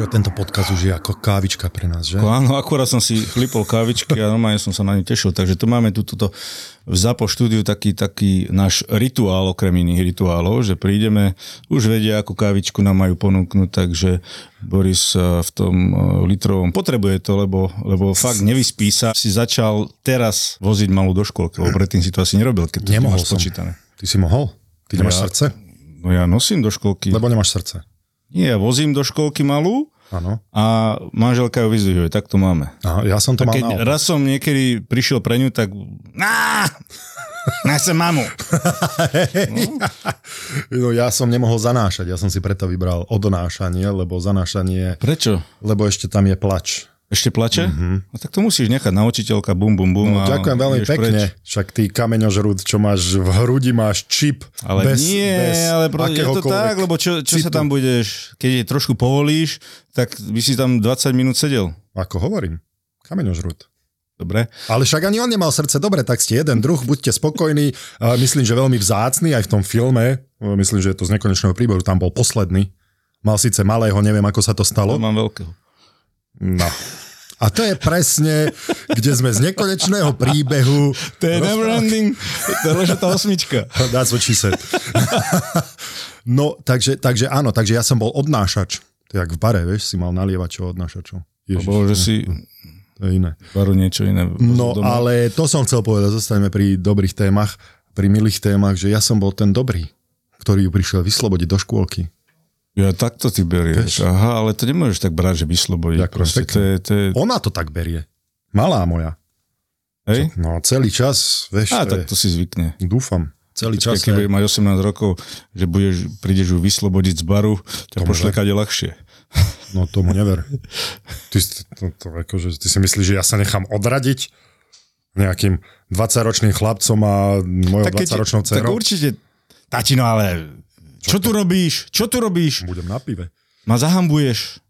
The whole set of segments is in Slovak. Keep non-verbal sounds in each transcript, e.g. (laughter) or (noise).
Čo tento podcast už je ako kávička pre nás, že? Áno, akurát som si chlipol kávičky a normálne som sa na ňu tešil. Takže tu máme tu toto v ZAPO štúdiu taký, taký náš rituál, okrem iných rituálov, že prídeme, už vedia, akú kávičku nám majú ponúknuť, takže Boris eh, v tom eh, litrovom potrebuje to, lebo, lebo fakt nevyspí sa. Si začal teraz voziť malú do školky, lebo predtým si to asi nerobil, keď to Nemohol máš som. počítané. Ty si mohol? Ty nemáš Ja- srdce? No ja nosím do školky. Lebo nemáš srdce. Nie, ja vozím do školky malú Áno. a manželka ju vyzdvihuje, tak to máme. Aha, ja som to A mal keď naopak. raz som niekedy prišiel pre ňu, tak... Á, Nechcem mamu. (laughs) No, ja som nemohol zanášať, ja som si preto vybral odonášanie, lebo zanášanie, Prečo? lebo ešte tam je plač. Ešte plače? Mm-hmm. No tak to musíš nechať na učiteľka, bum, bum, bum. No, ďakujem veľmi pekne. Preč. Však ty kameňožrúd, čo máš v hrudi, máš čip. Ale bez, nie, bez ale je to tak, lebo čo, čo sa tam budeš, keď je trošku povolíš, tak by si tam 20 minút sedel. Ako hovorím, kameňožrúd. Dobre? Ale však ani on nemal srdce. Dobre, tak ste jeden druh, buďte spokojní. Myslím, že veľmi vzácný aj v tom filme. Myslím, že je to z nekonečného príbehu. Tam bol posledný. Mal síce malého, neviem, ako sa to stalo. mám veľkého. No. A to je presne, kde sme z nekonečného príbehu. To je never ending, to je ležetá osmička. (laughs) That's what she said. (laughs) No, takže, takže áno, takže ja som bol odnášač. To je jak v bare, vieš, si mal nalievať čo odnášačov. Ježiš, Lebo že si to je iné. baru niečo iné. No, domov. ale to som chcel povedať, zostaneme pri dobrých témach, pri milých témach, že ja som bol ten dobrý, ktorý ju prišiel vyslobodiť do škôlky. Ja takto ty berieš. Aha, ale to nemôžeš tak brať, že vyslobodiť. Proste, to je, to je, Ona to tak berie. Malá moja. hej? No celý čas, vieš, to tak to si zvykne. dúfam. Celý čas. keď je- bude mať 18 rokov, že budeš, prídeš ju vyslobodiť z baru, ťa pošle kade ľahšie. (laughs) No tomu never. Ty, to, to, akože, ty si myslíš, že ja sa nechám odradiť nejakým 20-ročným chlapcom a mojou 20-ročnou tak dcerou? určite, tatino, ale čo, tu robíš? Čo tu robíš? Budem na pive. Ma zahambuješ.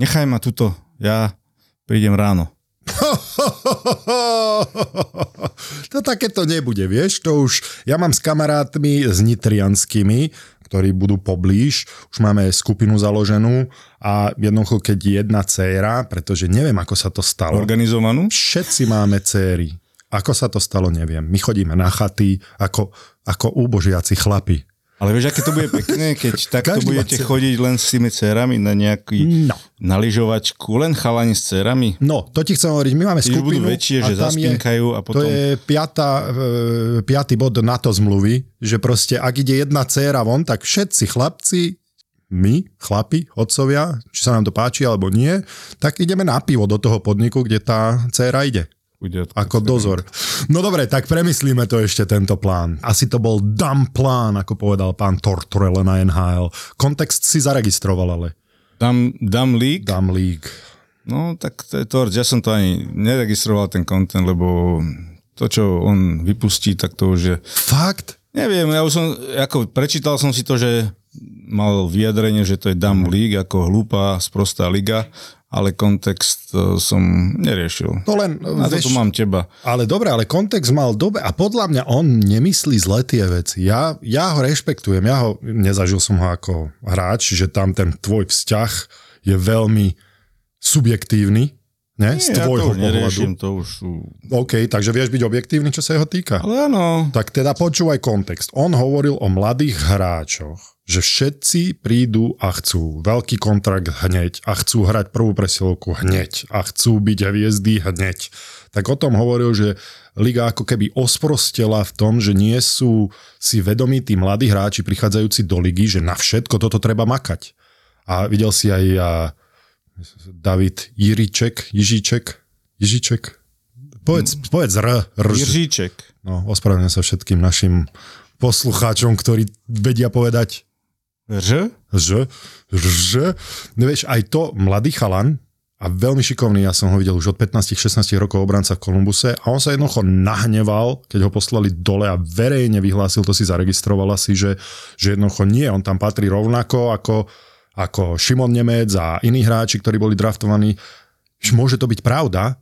Nechaj ma tuto. Ja prídem ráno. (laughs) to takéto nebude, vieš, to už, ja mám s kamarátmi, s nitrianskými, ktorí budú poblíž, už máme skupinu založenú a jednoducho, keď jedna dcéra, pretože neviem, ako sa to stalo, Organizovanú? všetci máme céry. Ako sa to stalo, neviem. My chodíme na chaty ako, ako úbožiaci chlapi. Ale vieš, aké to bude pekné, keď (laughs) takto Každý budete chodiť len s tými cérami na nejaký, No. na lyžovačku, len chalani s cérami? No, to ti chcem hovoriť, my máme Tí už budú skupinu väčšie, a že je, zaspinkajú a to potom... je piata, e, piatý bod NATO zmluvy, že proste ak ide jedna dcéra von, tak všetci chlapci, my, chlapi, otcovia, či sa nám to páči alebo nie, tak ideme na pivo do toho podniku, kde tá dcéra ide. Bude Ako dozor. No dobre, tak premyslíme to ešte tento plán. Asi to bol dumb plán, ako povedal pán Tortorella na NHL. Kontext si zaregistroval, ale Dam, dam lík? dumb league. No, tak to je to, ja som to ani neregistroval ten content, lebo to, čo on vypustí, tak to už je... Fakt? Neviem, ja už som, ako prečítal som si to, že mal vyjadrenie, že to je Dumb League, ako hlúpa, sprostá liga, ale kontext e, som neriešil. To len, Na to tu mám teba. Ale dobre, ale kontext mal dobe a podľa mňa on nemyslí zle tie veci. Ja, ja ho rešpektujem, ja ho, nezažil som ho ako hráč, že tam ten tvoj vzťah je veľmi subjektívny, ne? Z Nie, ja tvojho to už pohľadu. neriešim, to už sú... OK, takže vieš byť objektívny, čo sa jeho týka. Ale áno, Tak teda počúvaj kontext. On hovoril o mladých hráčoch, že všetci prídu a chcú veľký kontrakt hneď a chcú hrať prvú presilovku hneď a chcú byť hviezdy hneď. Tak o tom hovoril, že liga ako keby osprostela v tom, že nie sú si vedomí tí mladí hráči prichádzajúci do ligy, že na všetko toto treba makať. A videl si aj David Jiriček, Jižiček, Jižiček, povedz, povedz R, R, Jiříček. No, ospravedlňujem sa všetkým našim poslucháčom, ktorí vedia povedať Že? že, že, no vieš, aj to mladý chalan a veľmi šikovný, ja som ho videl už od 15-16 rokov obranca v Kolumbuse a on sa jednoducho nahneval, keď ho poslali dole a verejne vyhlásil, to si zaregistrovala si, že, že jednoducho nie, on tam patrí rovnako ako, ako Šimon Nemec a iní hráči, ktorí boli draftovaní. Že môže to byť pravda,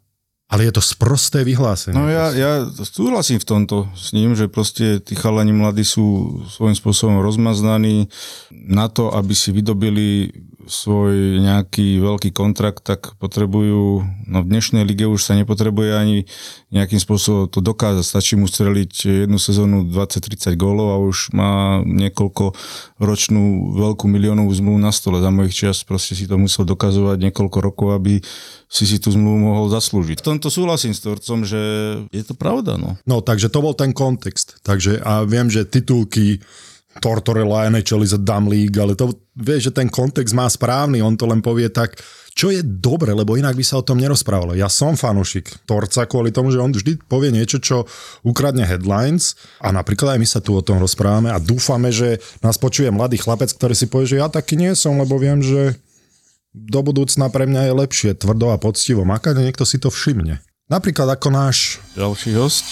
ale je to sprosté vyhlásenie. No ja, ja súhlasím v tomto s ním, že proste tí chalani mladí sú svojím spôsobom rozmaznaní na to, aby si vydobili svoj nejaký veľký kontrakt, tak potrebujú, no v dnešnej lige už sa nepotrebuje ani nejakým spôsobom to dokázať. Stačí mu streliť jednu sezónu 20-30 gólov a už má niekoľko ročnú veľkú miliónovú zmluvu na stole. Za mojich čas proste si to musel dokazovať niekoľko rokov, aby si si tú zmluvu mohol zaslúžiť. V tomto súhlasím s tvorcom, že je to pravda. No. No, takže to bol ten kontext. Takže a viem, že titulky Tortorella NHL is a dumb league, ale to vieš, že ten kontext má správny, on to len povie tak, čo je dobre, lebo inak by sa o tom nerozprávalo. Ja som fanúšik Torca kvôli tomu, že on vždy povie niečo, čo ukradne headlines a napríklad aj my sa tu o tom rozprávame a dúfame, že nás počuje mladý chlapec, ktorý si povie, že ja taký nie som, lebo viem, že do budúcna pre mňa je lepšie tvrdo a poctivo makať a niekto si to všimne. Napríklad ako náš Ďalší host.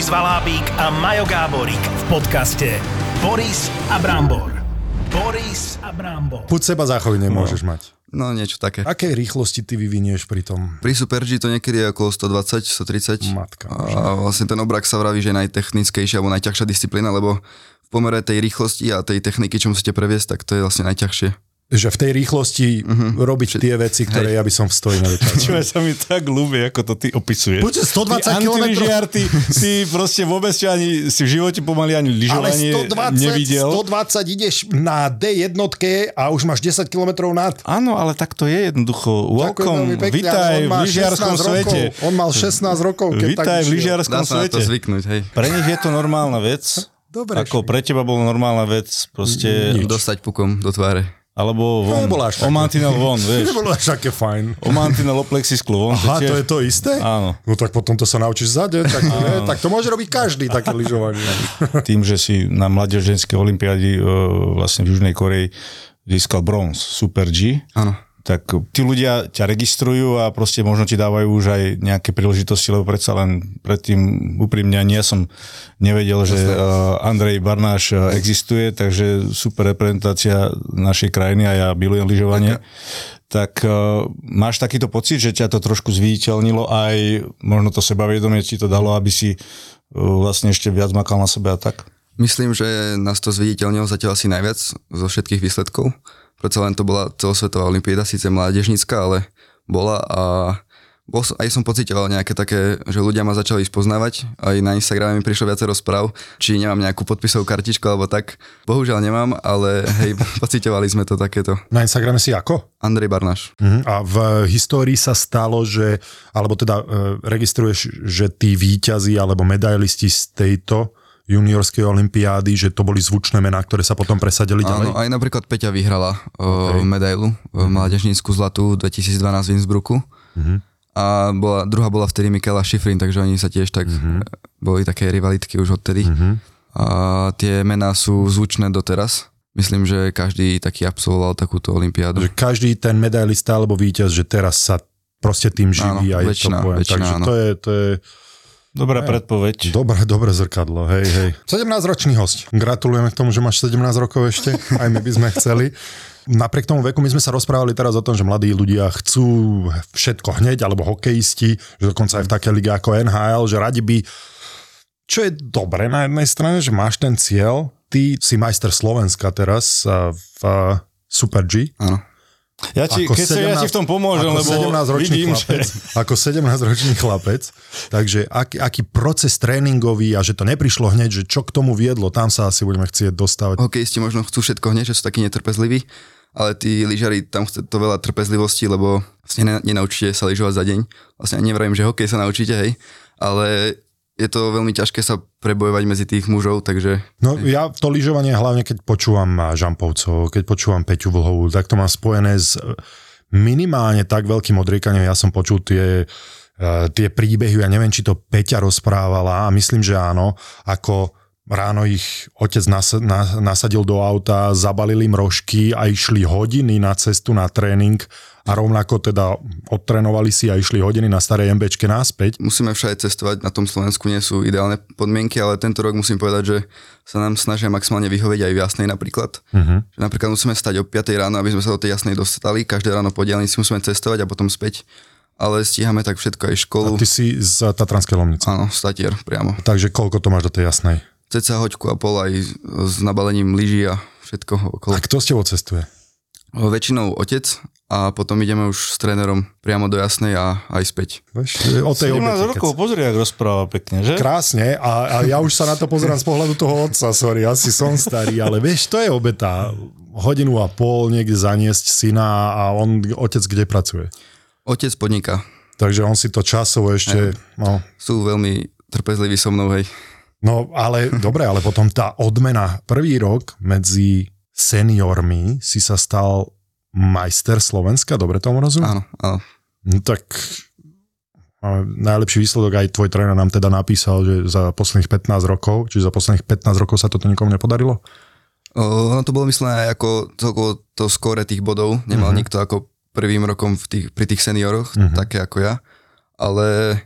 Boris Valábík a Majo Gáborík v podcaste Boris a Brambor. Boris a Brambor. Buď seba záchovy nemôžeš mať. No niečo také. Akej rýchlosti ty vyvinieš pri tom? Pri Super G to niekedy je okolo 120, 130. Matka A vlastne ten obrak sa vraví, že je najtechnickejšia alebo najťažšia disciplína, lebo v pomere tej rýchlosti a tej techniky, čo musíte previesť, tak to je vlastne najťažšie. Že v tej rýchlosti uh-huh. robiť tie veci, ktoré ja by som v stoji. (laughs) Čo sa mi tak ľúbi, ako to ty opisuješ. Poďte, 120 ty kilometrov. antilyžiar, ty, ty proste vôbec čo ani si v živote pomaly ani Ale lyžovanie 120, nevidel. 120 ideš na D jednotke a už máš 10 km nad. Áno, ale tak to je jednoducho. Welcome, pekne, vitaj v lyžiarskom 16 svete. On mal 16 rokov, keď Vitaj tak v lyžiarskom Dá sa na to svete. zvyknúť, hej. Pre nich je to normálna vec. Dobre, Ako pre teba bola normálna vec, proste, Dostať pukom do tváre. Alebo von. nebolo až také. O mantinel (laughs) von, vieš. Nebolo až také fajn. O mantinel, o von. Aha, to je to isté? Áno. No tak potom to sa naučíš za deň, tak, (laughs) nie, tak to môže robiť každý také lyžovanie. (laughs) tým, že si na mladeženskej olimpiádi e, vlastne v Južnej Koreji získal bronz Super G, Áno. Tak tí ľudia ťa registrujú a proste možno ti dávajú už aj nejaké príležitosti, lebo predsa len predtým úprimne ani ja som nevedel, že uh, Andrej Barnáš uh, existuje, takže super reprezentácia našej krajiny a ja milujem lyžovanie. Tak uh, máš takýto pocit, že ťa to trošku zviditeľnilo aj možno to sebavedomie ti to dalo, aby si uh, vlastne ešte viac makal na sebe a tak? Myslím, že nás to zviditeľnilo zatiaľ asi najviac zo všetkých výsledkov. Predsa len to bola celosvetová olimpiáda, síce mládežnícka, ale bola a bol, aj som pocitoval nejaké také, že ľudia ma začali spoznávať. Aj na Instagrame mi prišlo viacero správ, či nemám nejakú podpisovú kartičku alebo tak. Bohužiaľ nemám, ale hej, (laughs) pocitovali sme to takéto. Na Instagrame si ako? Andrej Barnáš. Mhm. A v histórii sa stalo, že, alebo teda e, registruješ, že tí výťazí alebo medailisti z tejto juniorskej olimpiády, že to boli zvučné mená, ktoré sa potom presadili ďalej? Áno, aj napríklad Peťa vyhrala okay. medailu uh, mládežnícku zlatú 2012 v Innsbrucku. Mhm. A bola, druhá bola vtedy Michaela Schifrin, takže oni sa tiež tak, Mhm. boli také rivalitky už odtedy. A tie mená sú zvučné doteraz. Myslím, že každý taký absolvoval takúto olimpiádu. Že každý ten medailista alebo víťaz, že teraz sa proste tým živí Áno, a je väčšina, to pojem. väčšina, Takže áno. to je, to je Dobrá predpoveď. dobré, dobré zrkadlo, hej, hej. 17-ročný host. Gratulujeme k tomu, že máš 17 rokov ešte, aj my by sme chceli. Napriek tomu veku my sme sa rozprávali teraz o tom, že mladí ľudia chcú všetko hneď, alebo hokejisti, že dokonca aj v také lige ako NHL, že radi by čo je dobré na jednej strane, že máš ten cieľ, ty si majster Slovenska teraz a v a, Super G. Áno. Ja ti, keď sa ja ti v tom pomôžem, ako lebo 17-ročný vidím, chlapec, že... ako 17-ročný chlapec, takže aký, aký proces tréningový a že to neprišlo hneď, že čo k tomu viedlo, tam sa asi budeme chcieť dostávať. Hokejisti možno chcú všetko hneď, že sú takí netrpezliví, ale tí lyžiari tam chce to veľa trpezlivosti, lebo vlastne ne- nenaučíte sa lyžovať za deň. Vlastne nevrajím, že hokej sa naučíte, hej, ale je to veľmi ťažké sa prebojovať medzi tých mužov, takže No ja to lyžovanie hlavne keď počúvam Žampovcov, keď počúvam Peťu Vlhovú, tak to mám spojené s e, minimálne tak veľkým odriekaním. Ja som počul tie, e, tie príbehy, ja neviem, či to Peťa rozprávala a myslím, že áno, ako ráno ich otec nas, na, nasadil do auta, zabalili im rožky a išli hodiny na cestu na tréning a rovnako teda odtrénovali si a išli hodiny na starej MBčke naspäť. musíme všade cestovať, na tom Slovensku nie sú ideálne podmienky, ale tento rok musím povedať, že sa nám snažia maximálne vyhovieť aj v Jasnej napríklad. Uh-huh. Že napríklad musíme stať o 5 ráno, aby sme sa do tej Jasnej dostali, každé ráno po diaľnici musíme cestovať a potom späť. Ale stíhame tak všetko aj školu. A ty si z Tatranskej Lomnice. Áno, statier priamo. Takže koľko to máš do tej jasnej? Ceca hoďku a pol aj s nabalením lyží a všetko okolo. A kto s tebou cestuje? Väčšinou otec a potom ideme už s trénerom priamo do Jasnej a aj späť. Vieš, o tej 17 obete, keď rokov, pozri, jak rozpráva pekne, že? Krásne a, a ja už sa na to pozerám z pohľadu toho otca, sorry, asi som starý, ale vieš, to je obeta. Hodinu a pol niekde zaniesť syna a on, otec kde pracuje. Otec podniká. Takže on si to časovo ešte, no, Sú veľmi trpezliví so mnou, hej. no ale dobre, ale potom tá odmena, prvý rok medzi seniormi si sa stal majster Slovenska, dobre tomu rozumiem? Áno, áno. No tak najlepší výsledok aj tvoj tréner nám teda napísal, že za posledných 15 rokov, čiže za posledných 15 rokov sa toto nikomu nepodarilo? Ono to bolo myslené aj ako celkovo to skóre tých bodov. Nemal uh-huh. nikto ako prvým rokom v tých, pri tých senioroch, uh-huh. také ako ja. Ale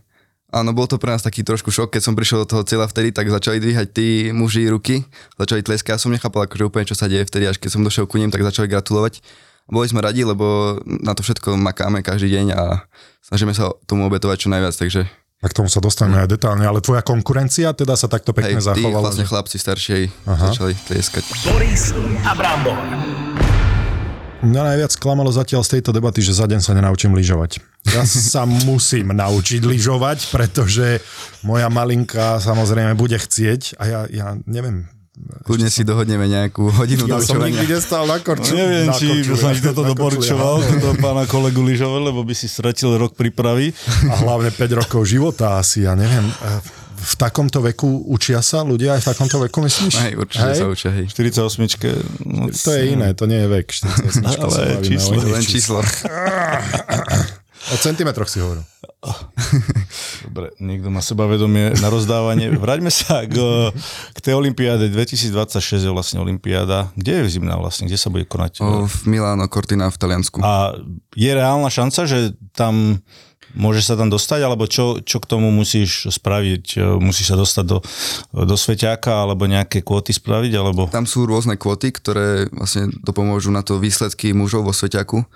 áno, bol to pre nás taký trošku šok, keď som prišiel do toho cieľa vtedy, tak začali dvíhať tí muži ruky, začali tleskať. Ja som nechápal akože úplne, čo sa deje vtedy, až keď som došiel ku nim, tak začali gratulovať. Boli sme radi, lebo na to všetko makáme každý deň a snažíme sa tomu obetovať čo najviac, takže A k tomu sa dostaneme aj detálne, ale tvoja konkurencia teda sa takto pekne hej, zachovala. vlastne že- chlapci staršej Aha. začali tlieskať. Boris a Mňa najviac klamalo zatiaľ z tejto debaty, že za deň sa nenaučím lyžovať. Ja sa musím naučiť lyžovať, pretože moja malinka samozrejme bude chcieť a ja, ja neviem. Kľudne si dohodneme nejakú hodinu Ja som nikdy nestal na korču. No Neviem, na či korčule, by som ti toto korčuli, toto pána kolegu lyžové, lebo by si stratil rok prípravy. A hlavne 5 rokov života asi, ja neviem. V takomto veku učia sa ľudia aj v takomto veku, myslíš? Hej, určite Hej? sa učia, hej. 48 no, To je iné, to nie je vek. 48 Ale číslo, Len číslo. O centimetroch si hovoril. (laughs) Dobre, niekto má sebavedomie na rozdávanie. Vráťme sa k, k tej olympiáde. 2026 je vlastne olympiáda. Kde je zimná vlastne? Kde sa bude konať? O, v Milano, Cortina v Taliansku. A je reálna šanca, že tam môžeš sa tam dostať, alebo čo, čo k tomu musíš spraviť? E, Musíš sa dostať do, do Sveťáka, alebo nejaké kvóty spraviť, alebo... Tam sú rôzne kvóty, ktoré vlastne dopomôžu na to výsledky mužov vo Sveťaku. E,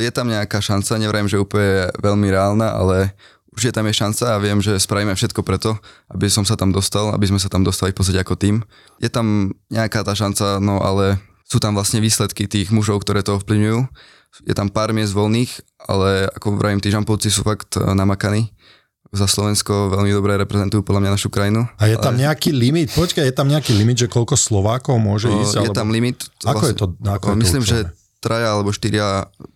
Je tam nejaká šanca, neviem, že úplne veľmi reálna, ale už je tam je šanca a viem, že spravíme všetko preto, aby som sa tam dostal, aby sme sa tam dostali v podstate ako tým. Je tam nejaká tá šanca, no ale sú tam vlastne výsledky tých mužov, ktoré to ovplyvňujú. Je tam pár miest voľných, ale ako vravím, tí žampovci sú fakt e, namakaní. Za Slovensko veľmi dobre reprezentujú podľa mňa našu krajinu. A je tam nejaký limit? Počkaj, je tam nejaký limit, že koľko Slovákov môže O, ísť? Je alebo... tam limit. Ako je to- ako je to myslím, že určené? traja alebo štyria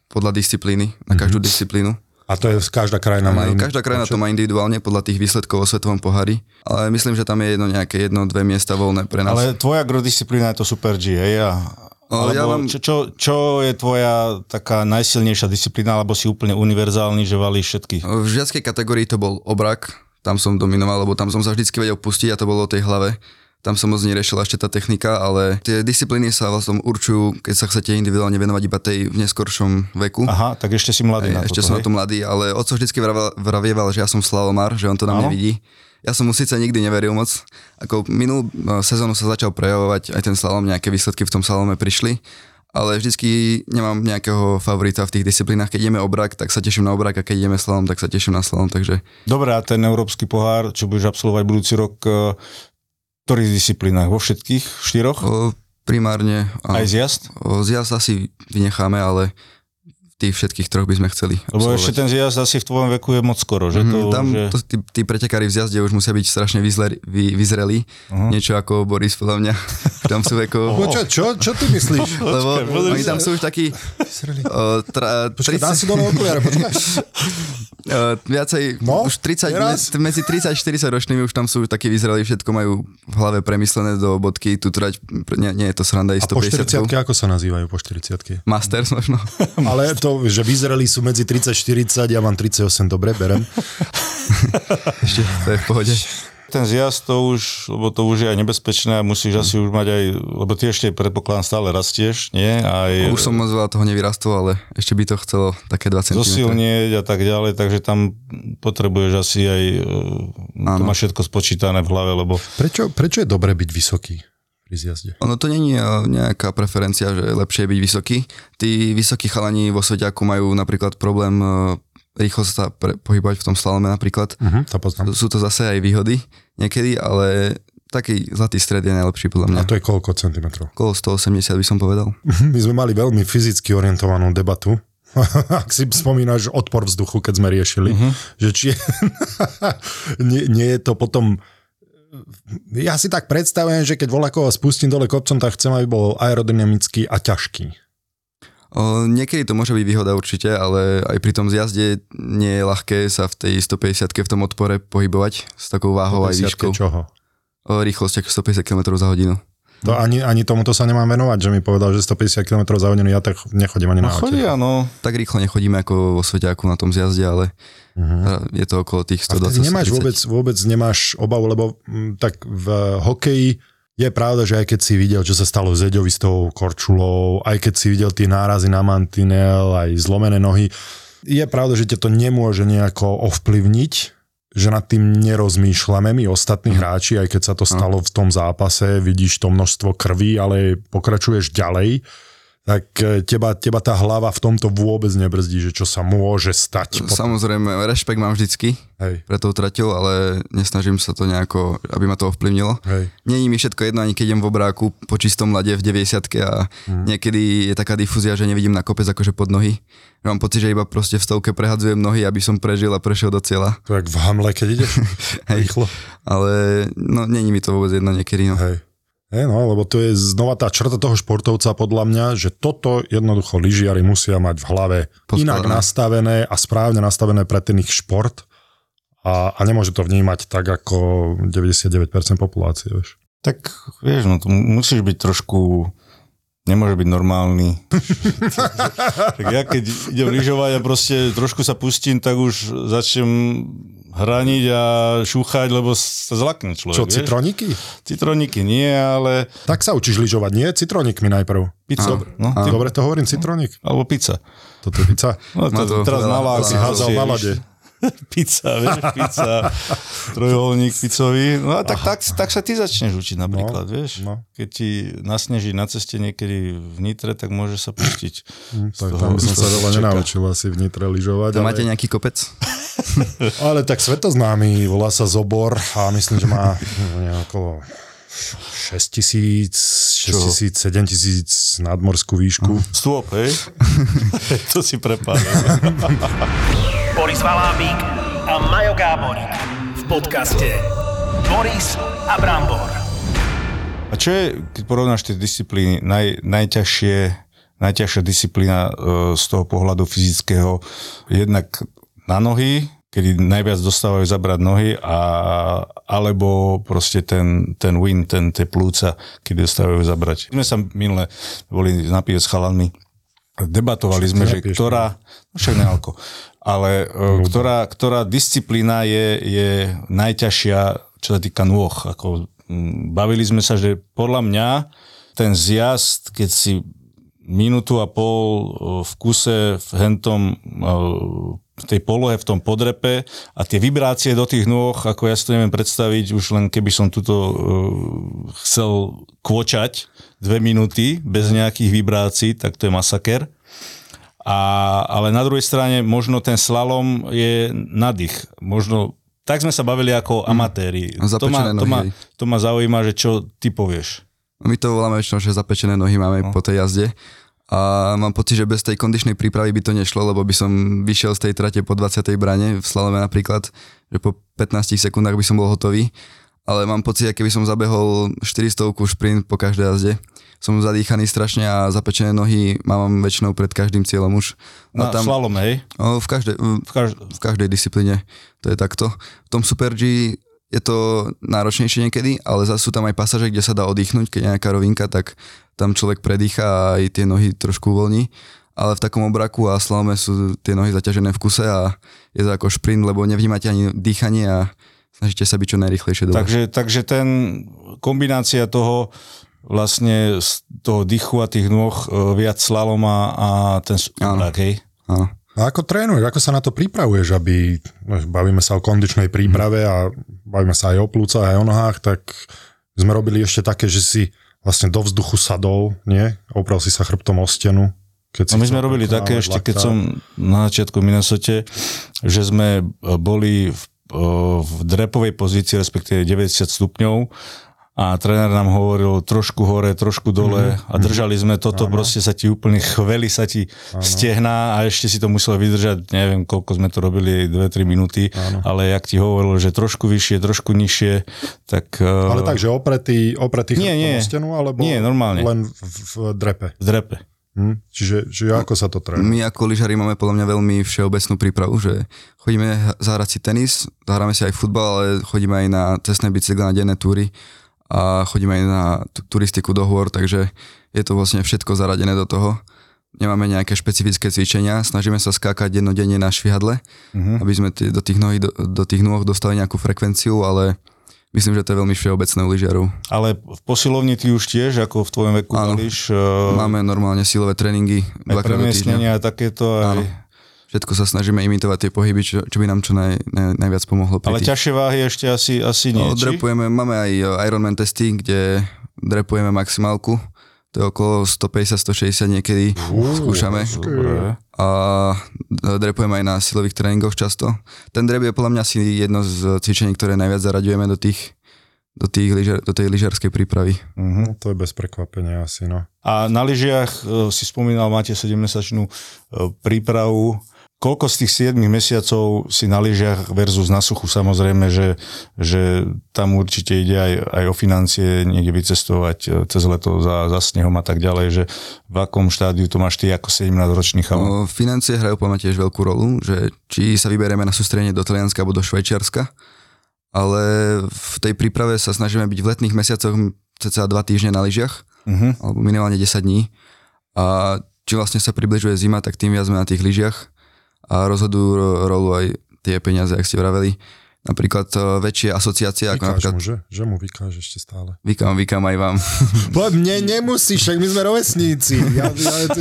podľa disciplíny, na každú disciplínu. A to je, každá krajina má iný. Každá krajina to má individuálne podľa tých výsledkov vo svetovom pohári, ale myslím, že tam je jedno nejaké jedno, dve miesta voľné pre nás. Ale tvoja grodisciplína je to Super G, hej? A, O, alebo ja mám- čo, čo, čo je tvoja taká najsilnejšia disciplína, alebo si úplne univerzálny, že valíš všetky? V žiackej kategórii to bol obrak, tam som dominoval, lebo tam som sa vždycky vedel pustiť a to bolo o tej hlave. Tam som moc neriešila ešte tá technika, ale tie disciplíny sa vlastne určujú, keď sa chcete individuálne venovať iba tej v neskoršom veku. Aha, tak ešte si mladý na Ešte toto, som hej? na to mladý, ale oco vždycky vravieval, že ja som slalomár, že on to na Áno. vidí. Ja som mu síce nikdy neveril moc. Ako minulú no, sezónu sa začal prejavovať aj ten slalom, nejaké výsledky v tom slalome prišli, ale vždycky nemám nejakého favorita v tých disciplínach. Keď ideme obrak, tak sa teším na obrak a keď ideme slalom, tak sa teším na slalom, takže Dobre, a ten európsky pohár, čo budeš absolvovať budúci rok, eh, v ktorých disciplínach? Vo všetkých štyroch? o, primárne Aj zjazd? o, zjazd asi vynecháme, ale tých všetkých troch by sme chceli. Lebo absolvovať. ešte ten zjazd asi v tvojom veku je moc skoro, že? Mhm, To, tam že... to, tí, tí pretekári v zjazde už musia byť strašne vyzle, vy, vyzrelí. Aha. Niečo ako Boris podľa mňa. (laughs) tam sú ako... Počkaj, čo, čo ty myslíš? (laughs) Lebo pozri oni tam sú už takí... Uh, tra, Počkaj, dám si dole okuliare, počkaj. (laughs) Uh, viacej, No, už 30, teraz? medzi, medzi 30 a 40 ročnými už tam sú takí vyzreli, všetko majú v hlave premyslené do bodky, tu trať, nie, nie je to sranda, A je po 150 40 ako sa nazývajú po 40 Masters možno. (laughs) Ale to, že vyzreli sú medzi 30-40, ja mám 38, dobre, berem. (laughs) Ešte, to je v pohode. (laughs) Ten zjazd to už, lebo to už je aj nebezpečné a musíš asi už mať aj, lebo ty ešte predpokladám stále rastieš, nie? Aj Už som moc veľa toho nevyrastol, ale ešte by to chcelo také 2 cm. zosilnieť a tak ďalej, takže tam potrebuješ asi aj, e, to Áno. má všetko spočítané v hlave, lebo Prečo, prečo je dobre byť vysoký pri zjazde? Ono to není eh, nejaká preferencia, že lepšie je byť vysoký. Tí vysokí chalani vo Svetiaku majú napríklad problém eh, rýchlo sa pre, pohybovať v tom slalome napríklad. Uh-huh, to poznám. Sú to zase aj výhody niekedy, ale taký zlatý stred je najlepší podľa mňa. A to je koľko centimetrov? Okolo 180 by som povedal. My sme mali veľmi fyzicky orientovanú debatu. (laughs) Ak si spomínaš odpor vzduchu, keď sme riešili, uh-huh. že či je, (laughs) nie, nie je to potom ja si tak predstavujem, že keď voľakoho spustím dole kopcom, tak chcem, aby bol aerodynamický a ťažký. O, niekedy to môže byť výhoda určite, ale aj pri tom zjazde nie je ľahké sa v tej 150 v tom odpore pohybovať s takou váhou aj 50 výškou. Čoho? O, rýchlosť ako 150 km za hodinu. To ani, ani tomuto sa nemám venovať, že mi povedal, že 150 km za hodinu, ja tak nechodím ani no na aute. chodia, no. Tak rýchlo nechodíme ako vo Svetiaku na tom zjazde, ale uh-huh. je to okolo tých A 120 vtedy nemáš 130. vôbec, vôbec nemáš obavu, lebo m, tak v hokeji je pravda, že aj keď si videl, čo sa stalo s Eďovi s tou korčulou, aj keď si videl tie nárazy na mantinel, aj zlomené nohy, je pravda, že ťa to nemôže nejako ovplyvniť, že nad tým nerozmýšľame my ostatní hráči, aj keď sa to stalo v tom zápase, vidíš to množstvo krvi, ale pokračuješ ďalej, tak e, teba, teba tá hlava v tomto vôbec nebrzdí, že čo sa môže stať. Samozrejme, rešpekt mám vždycky Hej, pre tou traťou, ale nesnažím sa to nejako, aby ma to ovplyvnilo. hej. Není mi všetko jedno, ani keď idem v obráku po čistom lade v 90 a Mhm. niekedy je taká difúzia, že nevidím na kopec akože pod nohy. Mám pocit, že iba proste v stovke prehadzujem nohy, aby som prežil a prešiel do cieľa. To jak v Hamle, keď ideš (laughs) Hej. rýchlo. Ale no, není mi to vôbec jedno niekedy. No. Hej. Hej, no, lebo to je znova tá črta toho športovca podľa mňa, že toto jednoducho lyžiari musia mať v hlave Poskladané. inak nastavené a správne nastavené pre ten ich šport a, a nemôže to vnímať tak ako 99% populácie, vieš. Tak vieš, no to musíš byť trošku nemôže byť normálny. (laughs) tak ja keď idem lyžovať a proste trošku sa pustím, tak už začnem hraniť a šúchať, lebo sa zlakne človek. Čo, vieš? citroníky? Citroníky nie, ale Tak sa učíš lyžovať, nie? Citroníkmi najprv. pizza. Áno. No, ty, Dobre to hovorím, citroník? alebo pizza. Toto je pizza. No, to, to teraz veľa- na lák veľa- si házal házal na lade. (laughs) Pizza, vieš, pizza, (laughs) trojuholník pizzový. No a tak, tak, tak sa ty začneš učiť napríklad, No, vieš. no. Keď ti nasneží na ceste niekedy v Nitre, tak môžeš sa pustiť. Z Tak toho- tam by som sa veľa nenaučil asi v Nitre lyžovať. To ale... máte nejaký kopec? (laughs) Ale tak svetoznámy, volá sa Zobor a myslím, že má okolo 6 tisíc, 6 tisíc, 7 tisíc nadmorskú výšku. Stôp, hej? to si prepálil. Boris Valábík a Majo Gáborík v podcaste Boris a Brambor. A čo je, keď porovnáš tie disciplíny, naj, najťažšie, najťažšia disciplína e, z toho pohľadu fyzického, jednak na nohy, kedy najviac dostávajú zabrať nohy, a, alebo proste ten, ten win, ten, tie plúca, kedy dostávajú zabrať. My sme sa minule boli napíjať s chalanmi, debatovali sme, že ktorá, no však nealko, ale e, ktorá, ktorá disciplína je, je najťažšia, čo sa týka nôh. Ako, bavili sme sa, že podľa mňa ten zjazd, keď si minútu a pol e, v kuse v hentom e, v tej polohe, v tom podrepe a tie vibrácie do tých nôh, ako ja si to neviem predstaviť, už len keby som tuto uh, chcel kvočať dve minúty bez nejakých vibrácií, tak to je masaker. A, ale na druhej strane možno ten slalom je nadych. Možno tak sme sa bavili ako amatéri. A To ma, to, ma, to ma zaujíma, že čo ty povieš. My to voláme väčšinou, že zapečené nohy máme No. po tej jazde. A mám pocit, že bez tej kondičnej prípravy by to nešlo, lebo by som vyšiel z tej trate po 20. brane v slalome napríklad, že po 15 sekundách by som bol hotový. ale mám pocit, keby som zabehol 400 šprint po každej jazde. Som zadýchaný strašne a zapečené nohy mám väčšinou pred každým cieľom už. Na tam, slalom, hej? O, v, každej, v, kaž... v každej disciplíne to je takto. V tom Super G je to náročnejšie niekedy, ale zase sú tam aj pasaže, kde sa dá oddychnúť, keď je nejaká rovinka, tak tam človek predýcha a aj tie nohy trošku uvoľní. Ale v takom obraku a slalome sú tie nohy zaťažené v kuse a je to ako šprint, lebo nevnímate ani dýchanie a snažíte sa byť čo najrychlejšie dole. Takže, takže ten kombinácia toho vlastne z toho dychu a tých nôh e, viac slaloma a ten Áno. hej? Áno. A ako trénuješ, ako sa na to pripravuješ, aby, no, bavíme sa o kondičnej príprave a bavíme sa aj o plúcach, aj o nohách, tak sme robili ešte také, že si vlastne do vzduchu sadol, nie? Oprel si sa chrbtom o stenu. Keď si No my sme robili také ešte, keď som na začiatku v Minnesote, že sme e, boli v, e, v drepovej pozícii, respektíve 90 stupňov a tréner nám hovoril trošku hore, trošku dole Mhm. a držali sme toto, proste sa ti úplne chveli sa ti stehná a ešte si to musel vydržať, neviem koľko sme to robili, 2-3 minúty, ale jak ti hovoril, že trošku vyššie, trošku nižšie, tak... e, Ale tak, že opretý, opretý Nie, nie. stenu, alebo Nie, normálne. len v, v drepe. v drepe. Hm? Čiže, čiže ako sa to trénuje? My ako lyžari máme podľa mňa veľmi všeobecnú prípravu, že chodíme zahrať si tenis, zahráme si aj futbal, ale chodíme aj na cestné bicykle, na denné túry a chodíme aj na tu- turistiku do hôr, takže je to vlastne všetko zaradené do toho. Nemáme nejaké špecifické cvičenia, snažíme sa skákať dennodenne na švihadle, Mhm. aby sme t- do tých, nohy, do, do tých nôh dostali nejakú frekvenciu, ale myslím, že to je veľmi všeobecné u lyžiarov. Ale v posilovni ty už tiež, ako v tvojom veku Áno. valíš, e, Máme normálne silové tréningy aj dvakrát do týždňa. premiestnenia a takéto. Aj, Áno. Všetko sa snažíme imitovať tie pohyby, čo, čo by nám čo naj, naj, najviac pomohlo. Pri ale tých- ťažšie váhy ešte asi, asi nie, No, drepujeme, máme aj e, Ironman testy, kde drepujeme maximálku. To je okolo 150-160 niekedy skúšame. Dobre. A drepujeme aj na silových tréningoch často. Ten drep je podľa mňa asi jedno z cvičení, ktoré najviac zaraďujeme do tých do, tých, do tej lyžiarskej prípravy. No, to je bez prekvapenia asi, no. A na lyžiach e, si spomínal, máte 7-mesačnú e, prípravu. Koľko z tých 7 mesiacov si na lyžiach versus na suchu samozrejme, že, že tam určite ide aj, aj o financie, niekde vycestovať e, cez leto za, za snehom a tak ďalej, že v akom štádiu to máš ty ako 17-ročný chalan? No, financie hrajú podľa tiež veľkú rolu, že či sa vyberieme na sústredenie do Talianska alebo do Švajčiarska, ale v tej príprave sa snažíme byť v letných mesiacoch cca 2 týždne na lyžiach, Mhm. alebo minimálne 10 dní. A či vlastne sa približuje zima, tak tým viac sme na tých lyžiach a rozhodujú ro- rolu aj tie peniaze, ak ste vraveli. Napríklad eh, väčšie asociácie, ako napríklad mu, že? Že mu vykáš ešte stále. Vykam, vykam aj vám. (laughs) Po, mne nemusíš, však my sme rovesníci. Ja, ja, ty,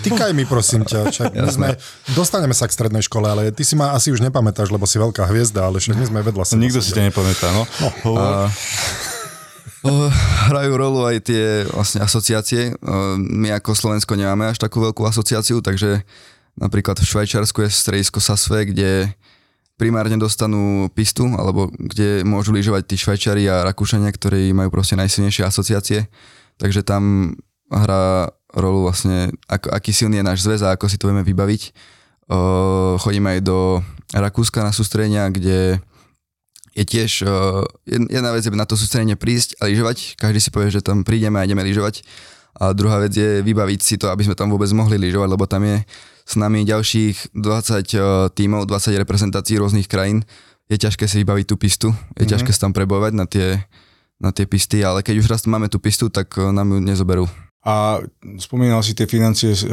tykaj mi prosím ťa. Však my sme, dostaneme sa k strednej škole, ale ty si ma asi už nepamätáš, lebo si veľká hviezda, ale však my sme vedľa seba. Nikto si ťa nepamätá, no. Hovor. A, o, hrajú rolu aj tie vlastne asociácie. O, My ako Slovensko nemáme až takú veľkú asociáciu, takže napríklad v Švajčiarsku je stredisko SASVE, kde primárne dostanú pistu, alebo kde môžu lyžovať tí Švajčiari a Rakúšania, ktorí majú proste najsilnejšie asociácie. Takže tam hrá rolu vlastne, ako, aký silný je náš zväz a ako si to vieme vybaviť. O, chodíme aj do Rakúska na sústredenia, kde je tiež uh, jedna vec je na to sústredenie prísť a lyžovať. Každý si povie, že tam prídeme a ideme lyžovať. A druhá vec je vybaviť si to, aby sme tam vôbec mohli lyžovať, lebo tam je s nami ďalších 20 uh, tímov, 20 reprezentácií rôznych krajín. Je ťažké si vybaviť tú pistu, je mm-hmm. ťažké sa tam prebojovať na tie, na tie pisty, ale keď už raz máme tú pistu, tak uh, nám ju nezoberú. A spomínal si tie financie, e,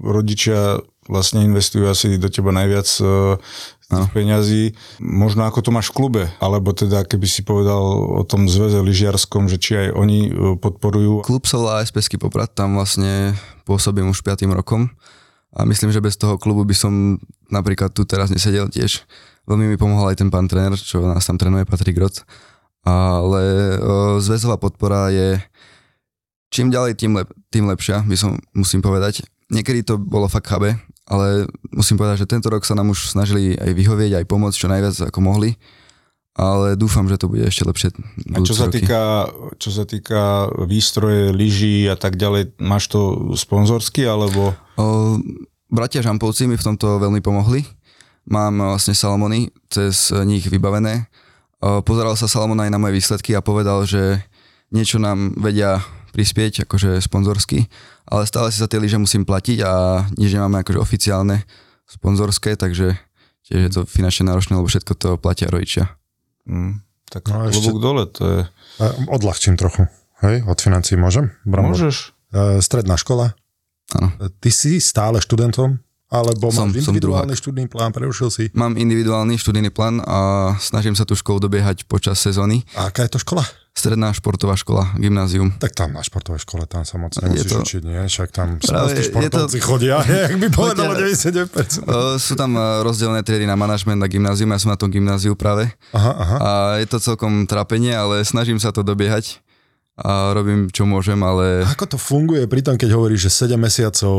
rodičia vlastne investujú asi do teba najviac e, tých peňazí. Možno ako to máš v klube, alebo teda keby si povedal o tom zväze lyžiarskom, že či aj oni podporujú. Klub sa volá SPSky Poprad, tam vlastne pôsobím už 5. rokom a myslím, že bez toho klubu by som napríklad tu teraz nesedel tiež. Veľmi mi pomohol aj ten pán tréner, čo nás tam trénuje, Patrik Roc. Ale zväzová podpora je čím ďalej, tým, lep, tým lepšia, by som, musím povedať. Niekedy to bolo fakt chabe, ale musím povedať, že tento rok sa nám už snažili aj vyhovieť, aj pomôcť čo najviac ako mohli. Ale dúfam, že to bude ešte lepšie. A čo sa, roky. týka, čo sa týka výstroje, lyží a tak ďalej, máš to sponzorsky, alebo... O, bratia Žampovci mi v tomto veľmi pomohli. Mám vlastne Salomony cez nich vybavené Uh, pozeral sa Salomon aj na moje výsledky a povedal, že niečo nám vedia prispieť, akože sponzorsky, ale stále si za tie lyže musím platiť a nič nemáme akože oficiálne sponzorské, takže tiež je to finančne náročné, lebo všetko to platia rodičia. Mm, tak No a ešte- klobúk dole, to je... Odľahčím trochu. Hej, od financií môžem? Brambor? Môžeš. E, Stredná škola. Áno. E, Ty si stále študentom? Alebo Som- máš som individuálny druhák. študijný plán, prerušil si? Mám individuálny študijný plán a snažím sa tú školu dobiehať počas sezóny. A aká je to škola? Stredná športová škola, gymnázium. Tak tam na športovej škole, tam sa moc nemusíš to- učiť, nie? Však tam Práve je to- športovci chodia, (laughs) jak by povedalo Chodia. 99%. Uh, sú tam uh, rozdelené triedy na manažment a gymnázium, ja som na tom gymnáziu práve. Aha, aha. A je to celkom trápenie, ale snažím sa to dobiehať a robím čo môžem, ale Ako to funguje pri tom, keď hovoríš, že 7 mesiacov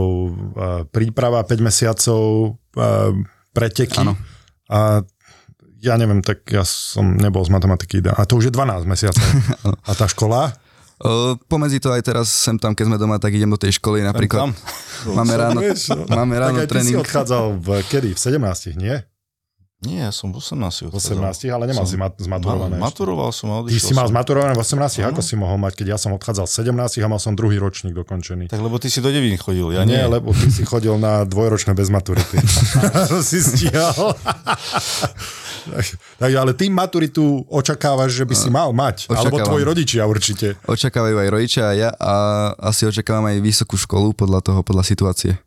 a, príprava, 5 mesiacov a, preteky Áno. a ja neviem, tak ja som nebol z matematiky a to už je 12 mesiacov. (laughs) a tá škola? uh, pomedzi to aj teraz sem tam, keď sme doma, tak idem do tej školy napríklad. Tam. Máme ráno, no. máme ráno tak aj ty si tréning. odchádzal v, kedy? V 17, nie? Nie, ja som v 18. V 18, ale nemal Som- si mat- zmaturované. Ma, maturoval som a Ty si mal som. zmaturované v 18, ako si mohol mať, keď ja som odchádzal v 17 a mal som druhý ročník dokončený. Tak lebo ty si do Devín chodil, ja nie, nie. lebo ty si chodil na dvojročné bez maturity. (laughs) to si stíhal. tak, ale ty maturitu očakávaš, že by si mal mať. Alebo Očakávam. tvoji rodičia určite. Očakávajú aj rodičia a ja a asi očakávam aj vysokú školu podľa toho, podľa situácie.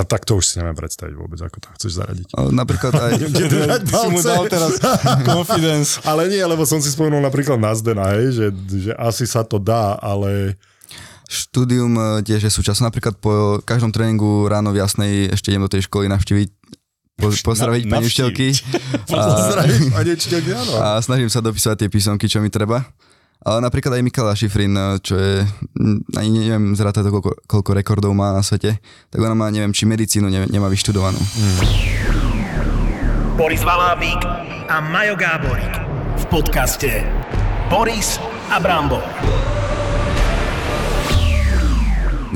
A tak to už si neviem predstaviť vôbec, ako to chceš zaradiť. Napríklad aj... (laughs) (laughs) Si mu dal teraz (laughs) confidence. Ale nie, lebo som si spomenul napríklad na Zdena, hej, že, že asi sa to dá, ale Štúdium e, tiež je súčasť. Napríklad po každom tréningu ráno v jasnej ešte idem do tej školy navštíviť, po, pozdraviť pani učiteľky pozdravíš, paneček, áno. a snažím sa dopísať tie písomky, čo mi treba. Ale napríklad aj Mikala Šifrin, čo je, ani neviem zrátať to, koľko, koľko rekordov má na svete, tak ona má, neviem, či medicínu ne, nemá vyštudovanú. Boris Valábík a Majo Gáborík v podcaste Boris a Brambor.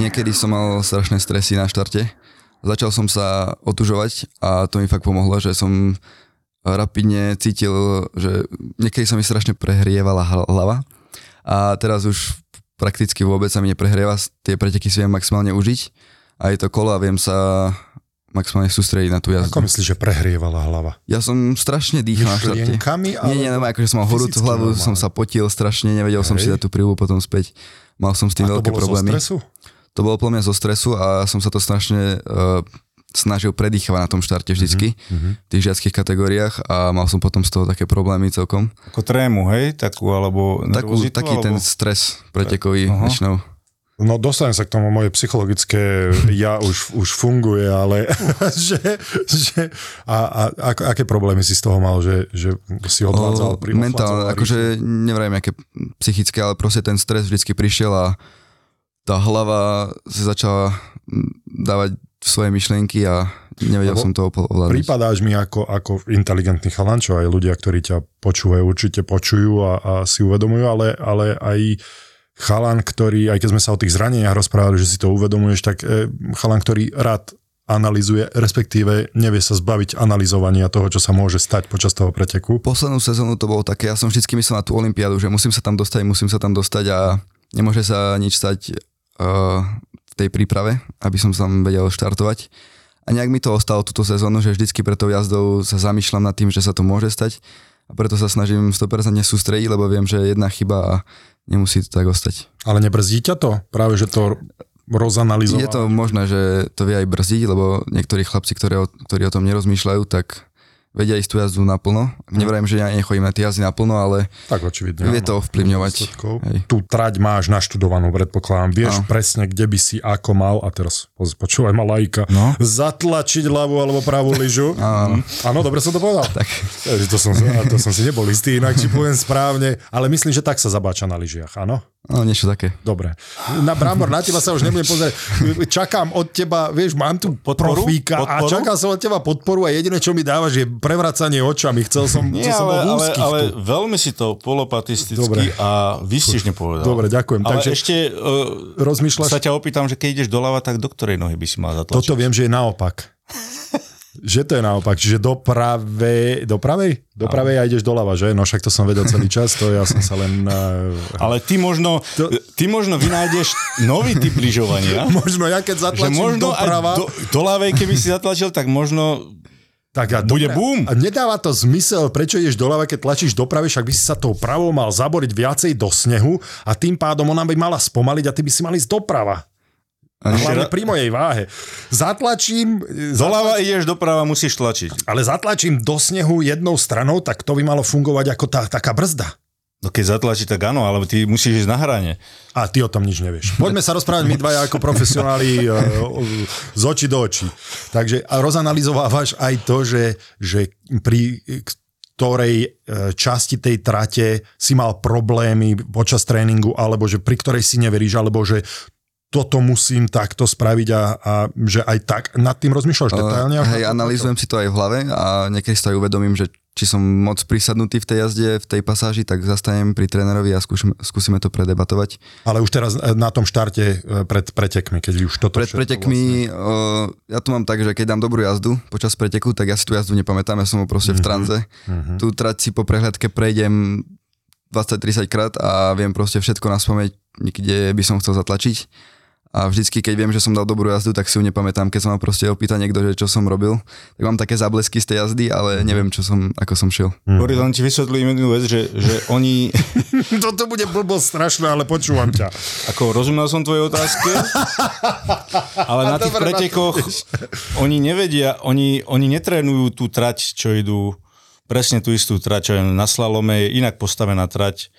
Niekedy som mal strašné stresy na štarte. Začal som sa otužovať a to mi fakt pomohlo, že som rapidne cítil, že niekedy sa mi strašne prehrievala hl- hlava a teraz už prakticky vôbec sa mi neprehrieva, tie preteky si viem maximálne užiť a je to kolo a viem sa maximálne sústrediť na tú jazdu. Ako myslíš, že prehrievala hlava? Ja som strašne dýchal. Myšlienkami? Nie, nie, normálne, akože som mal horúcu hlavu, normálne? som sa potil strašne, nevedel som si Hej. dať tú príľbu potom späť. Mal som s tým A to veľké bolo zo problémy. stresu? To bolo mňa zo stresu a som sa to strašne uh, snažil predýchovať na tom štarte vždycky, Mhm, v tých žiackých kategóriách a mal som potom z toho také problémy celkom. Ako trému, hej? Takú, alebo Takú, taký alebo... ten stres pretekový Aha. väčšinou. No dostanem sa k tomu, moje psychologické (laughs) ja už, už funguje, ale (laughs) že, že a, a, aké problémy si z toho mal, že, že si odvádzal mentálne, akože neviem, aké psychické, ale proste ten stres vždycky prišiel a tá hlava sa začala dávať svoje myšlienky a nevedel Lebo som to ovládať. Prípadáš mi ako, ako inteligentný chalan, čo aj ľudia, ktorí ťa počúvajú, určite počujú a, a si uvedomujú, ale, ale aj chalan, ktorý, aj keď sme sa o tých zraneniach rozprávali, že si to uvedomuješ, tak e, chalan, ktorý rád analizuje, respektíve nevie sa zbaviť analyzovania toho, čo sa môže stať počas toho preteku. Poslednú sezónu to bolo také, ja som vždycky myslel na tú olympiádu, že musím sa tam dostať, musím sa tam dostať a nemôže sa nič stať uh, v tej príprave, aby som sa tam vedel štartovať. A nejak mi to ostalo túto sezónu, že vždycky pre tou jazdou sa zamýšľam nad tým, že sa to môže stať a preto sa snažím 100% sústrediť, lebo viem, že jedna chyba a nemusí to tak ostať. Ale nebrzdí ťa to? Práve, že to rozanalizoval. Je to možné, že to vie aj brzdiť, lebo niektorí chlapci, ktorí o, ktorí o tom nerozmýšľajú, tak vedia ísť tú jazdu naplno. Nevrajím, že ja nechodím na tie jazdy naplno, ale Tak očividne. vie to ovplyvňovať. Tú trať máš naštudovanú, predpokladám. Vieš Áno. presne, kde by si ako mal, a teraz počúvaj ma lajka, No. zatlačiť ľavú alebo pravú lyžu. (laughs) Áno. Dobre som to povedal. Tak. To som, to som si nebol istý, inak či poviem správne, ale myslím, že tak sa zabáča na lyžiach, áno? No, niečo také. Dobre. Na Brambor, na teba sa už nebudem pozerať. Čakám od teba, vieš, mám tu Podporu? profíka a Podporu? čakám som od teba podporu a jediné, čo mi dávaš, je prevracanie očami. Chcel som, Nie, chcel som ale, bol ale, ale tu. veľmi si to polopatisticky Dobre. a výstižne povedal. Dobre, ďakujem. Ale Takže ešte uh, rozmýšľaš- sa ťa opýtam, že keď ideš doľava, tak do ktorej nohy by si mal zatlačiť? Toto viem, že je naopak. (laughs) Že to je naopak, čiže do pravej, do pravej? Do pravej a ideš doľava, že? No však to som vedel celý čas, to ja som sa len... Uh, (laughs) Ale ty možno, To- ty možno vynájdeš nový typ lyžovania. (laughs) možno ja keď že zatlačím možno doprava... do, do ľavej, keby si zatlačil, tak možno Tak a Bude boom. A nedáva to zmysel, prečo ideš doľava, keď tlačíš doprave, však by si sa tou pravou mal zaboriť viacej do snehu a tým pádom ona by mala spomaliť a ty by si mal ísť doprava. A hlavne pri mojej váhe. Zatlačím, doľava ideš doprava, musíš tlačiť. ale zatlačím do snehu jednou stranou, tak to by malo fungovať ako tá, taká brzda. No keď zatlačí, tak áno, ale ty musíš ísť na hrane. A ty o tom nič nevieš. Poďme sa rozprávať my dvaja ako profesionáli e, z očí do očí. Takže a rozanalizovávaš aj to, že, že pri ktorej e, časti tej trate si mal problémy počas tréningu, alebo že pri ktorej si neveríš, alebo že toto musím takto spraviť a, a že aj tak nad tým rozmýšľaš detailne? ako- Hej, analýzujem si to aj v hlave a niekedy si to aj uvedomím, že či som moc prisadnutý v tej jazde, v tej pasáži, tak zastanem pri trénerovi a skúsim, skúsime to predebatovať. Ale už teraz e, na tom štarte e, pred pretekmi, keď už toto Pred pretekmi, uh, ja to mám tak, že keď dám dobrú jazdu počas preteku, tak ja si tú jazdu nepamätám, ja som ho proste v tranze. Tú trať si po prehľadke prejdem 20-30 krát a viem proste všetko na spameť, kde by som chcel zatlačiť. A vždycky, keď viem, že som dal dobrú jazdu, tak si ju nepamätám. Keď sa ma proste opýta niekto, že čo som robil, tak mám také záblesky z tej jazdy, ale neviem, čo som, ako som šiel. Boris, len ti vysvetlím jednu vec, že, že oni, (laughs) Toto bude blbosť strašná, ale počúvam ťa. ako rozumel som tvojej otázke, (laughs) ale na tých Dobre, pretekoch (laughs) oni nevedia, oni, oni netrénujú tú trať, čo idú presne tú istú trať, čo je na slalome, je inak postavená trať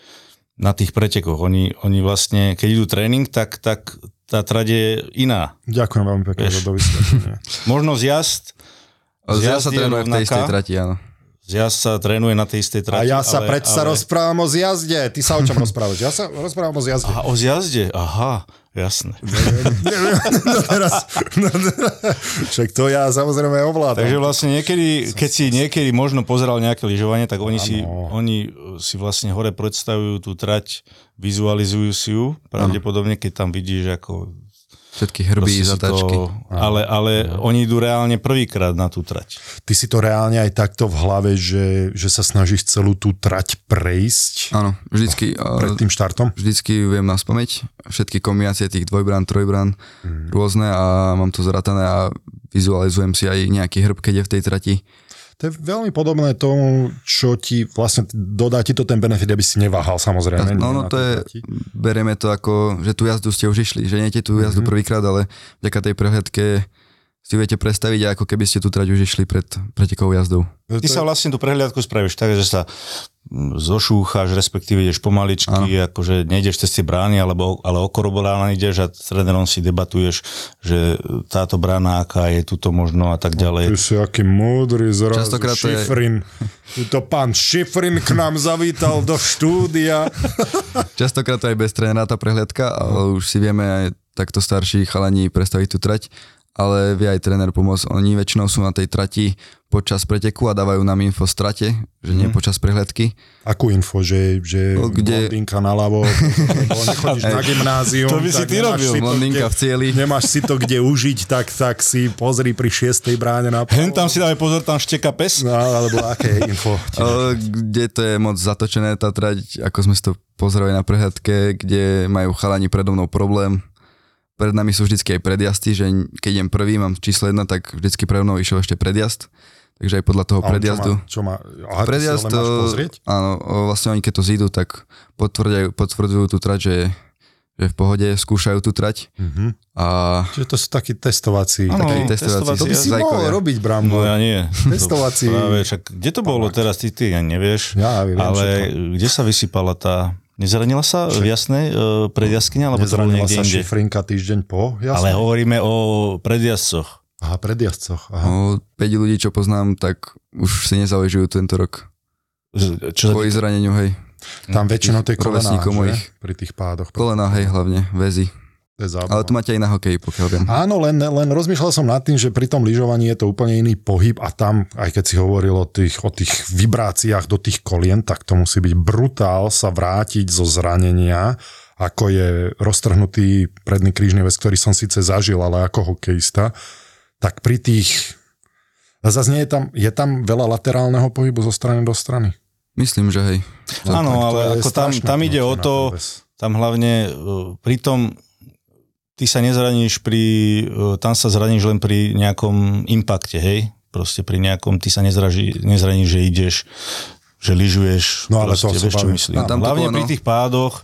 na tých pretekoch. Oni, oni vlastne, keď idú tréning, tak, tak tá trať je iná. Ďakujem veľmi pekne Vieš. za to vysvetlenie. (laughs) Možno zjazd, Zjazd sa je trénuje v tej istej trati, áno. zjazd sa trénuje na tej istej A trati. ja sa ale, predsa ale... rozprávam o zjazde. Ty sa o čom (laughs) rozprávaš? Ja sa rozprávam o zjazde. A o zjazde, aha, jasné. (laughs) No teraz, no, však to ja samozrejme ovládam. Takže vlastne niekedy, keď si niekedy možno pozeral nejaké lyžovanie, tak oni si, oni si vlastne hore predstavujú tú trať, vizualizujú si ju, pravdepodobne, keď tam vidíš ako... Všetky hrby, proste zatáčky. To, ale ale oni idú reálne prvýkrát na tú trať. Ty si to reálne aj takto v hlave, že, že sa snažíš celú tú trať prejsť Áno, vždycky. uh, pred tým štartom? vždycky viem na spameť všetky kombinácie tých dvojbrán, trojbrán, rôzne a mám to zratané a vizualizujem si aj nejaký hrb, keď je v tej trati. To je veľmi podobné tomu, čo ti vlastne dodá ti to ten benefit, aby si neváhal samozrejme. No, no to tej je, trati. berieme to ako, že tú jazdu ste už išli, že nie tú jazdu prvýkrát, ale vďaka tej prehľadke si viete predstaviť, ako keby ste tú trať už išli pred pretekovou jazdou. Ty sa vlastne tú prehliadku spravíš tak, že sa zošúcháš, respektíve ideš pomaličky, ano. akože nejdeš cez tie brány, alebo, ale okolo brána ideš a s trénerom si debatuješ, že táto brána aká je, tuto možno a tak Ty ďalej. si aký múdry zrazu, Častokrát to je- Šifrin. Tuto pán Šifrin k nám zavítal do štúdia. (laughs) Častokrát to aj bez trénera tá prehliadka, ale už si vieme aj takto starší chalani predstaviť tú trať, ale vie aj tréner pomôcť. Oni väčšinou sú na tej trati počas preteku a dávajú nám info v strate, že nie počas prehliadky. Akú info, že, že No, kde- blondinka naľavo, nechodíš na (laughs) gymnázium. To by si ty nemáš robil. si to Blondinka kde- v cieli. Nemáš si to kde užiť, tak, tak si pozri pri šiestej bráne na Hen tam si dávaj pozor, tam šteka pes. No, alebo aké info? (laughs) kde to je moc zatočené tá trať, ako sme si to pozerali na prehľadke, kde majú chalani predo mnou problém. Pred nami sú vždycky aj predjazdy, že keď idem prvý, mám číslo 1, tak vždycky predo mnou išiel ešte predjazd. Takže aj podľa toho predjazdu. Čo má, čo má aha, Predjazd to, pozrieť? áno, vlastne oni keď to zídu, tak potvrdzajú, potvrdzujú tú trať, že, že v pohode skúšajú tú trať. Mhm. A Čiže to sú takí testovací. Áno, takí, testovací to by si zajkovia. mohol robiť, No Brambo. ja nie. Testovací- To Práve, však, kde to bolo teraz, ty, ty ani nevieš. Ja viem ale všetko. kde sa vysypala tá... Nezranila sa v jasnej uh, predjazkyňa, alebo to bolo niekde sa inde? šifrinka týždeň po? Ale Jasne. hovoríme o predjazdcoch. Aha, predjazdcoch. Aha. o, 5 ľudí, čo poznám, tak už si nezaležujú tento rok. Čo Kvôli zraneniu, hej. Tam väčšinou tie kolená, rovesníkov že? mojich. Pri tých pádoch. Kolena, hej, hlavne, väzy. To je zábava. Ale to máte aj na hokeji, pokiaľ viem. Áno, len, len rozmýšľal som nad tým, že pri tom lyžovaní je to úplne iný pohyb a tam, aj keď si hovoril o tých, o tých vibráciách do tých kolien, tak to musí byť brutál sa vrátiť zo zranenia, ako je roztrhnutý predný krížny väz, ktorý som síce zažil, ale ako hokejista, tak pri tých A zase nie je tam, je tam veľa laterálneho pohybu zo strany do strany. Myslím, že hej. Áno, to ale ako tam, tam ide o to, väz. tam hlavne uh, pri tom ty sa nezraníš pri, uh, tam sa zraníš len pri nejakom impakte, hej? Proste pri nejakom, ty sa nezraží, nezraníš, že ideš, že lyžuješ. No, ale to proste, sa vieš, čo myslím. No, tam to hlavne pri no. tých pádoch,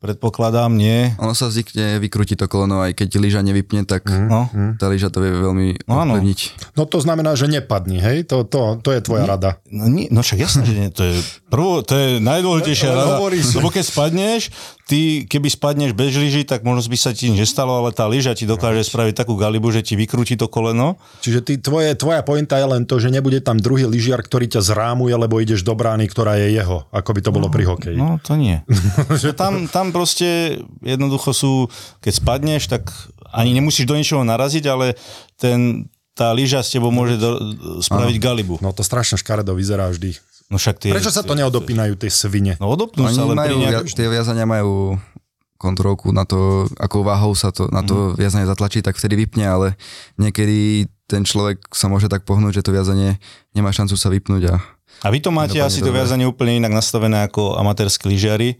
predpokladám, nie. Ono sa zvykne vykrútiť to koleno, aj keď lyža nevypne, tak No. tá lyža to vie veľmi No ovplyvniť. No to znamená, že nepadni, hej? To, to, to je tvoja rada. No, nie, no však jasné, že nie. To je, prvo, to je najdôležitejšia (laughs) rada. Lebo keď spadneš, ty keby spadneš bez lyží, tak možno by sa ti nič nestalo, ale tá lyža ti dokáže spraviť takú galibu, že ti vykrúti to koleno. Čiže ty, tvoje, tvoja pointa je len to, že nebude tam druhý lyžiar, ktorý ťa zrámuje, lebo ideš do brány, ktorá je jeho, ako by to bolo pri hokeji. No to nie. (laughs) že tam, tam proste jednoducho sú, keď spadneš, tak ani nemusíš do ničoho naraziť, ale ten, tá lyža s tebou môže do, spraviť galibu. No to strašne škaredo vyzerá vždy. No však tie, Prečo sa to neodopínajú, tie svine? No odopnú Oni sa, ale majú, nejak... nejak... tie viazania majú kontrolku na to, akou váhou sa to, na to viazanie zatlačí, tak vtedy vypne, ale niekedy ten človek sa môže tak pohnúť, že to viazanie nemá šancu sa vypnúť a A vy to máte asi to dobre. viazanie úplne inak nastavené ako amatérski lyžiari,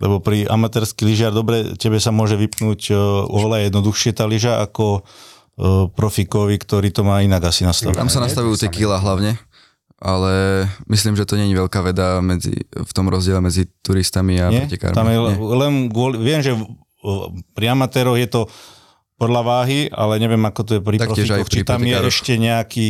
lebo pri amatérski lyžiar, dobre, tebe sa môže vypnúť e, oveľa jednoduchšie tá lyža ako e, profikovi, ktorý to má inak asi nastavené. tam sa nastavujú tie kila hlavne, ale myslím, že to je veľká veda medzi, v tom rozdiele medzi turistami a Nie? pretekármi. Tam je Nie. len kvôli, viem, že pri amatéroch je to podľa váhy, ale neviem, ako to je pri Taktiež profikoch. Či pri tam je ešte nejaký,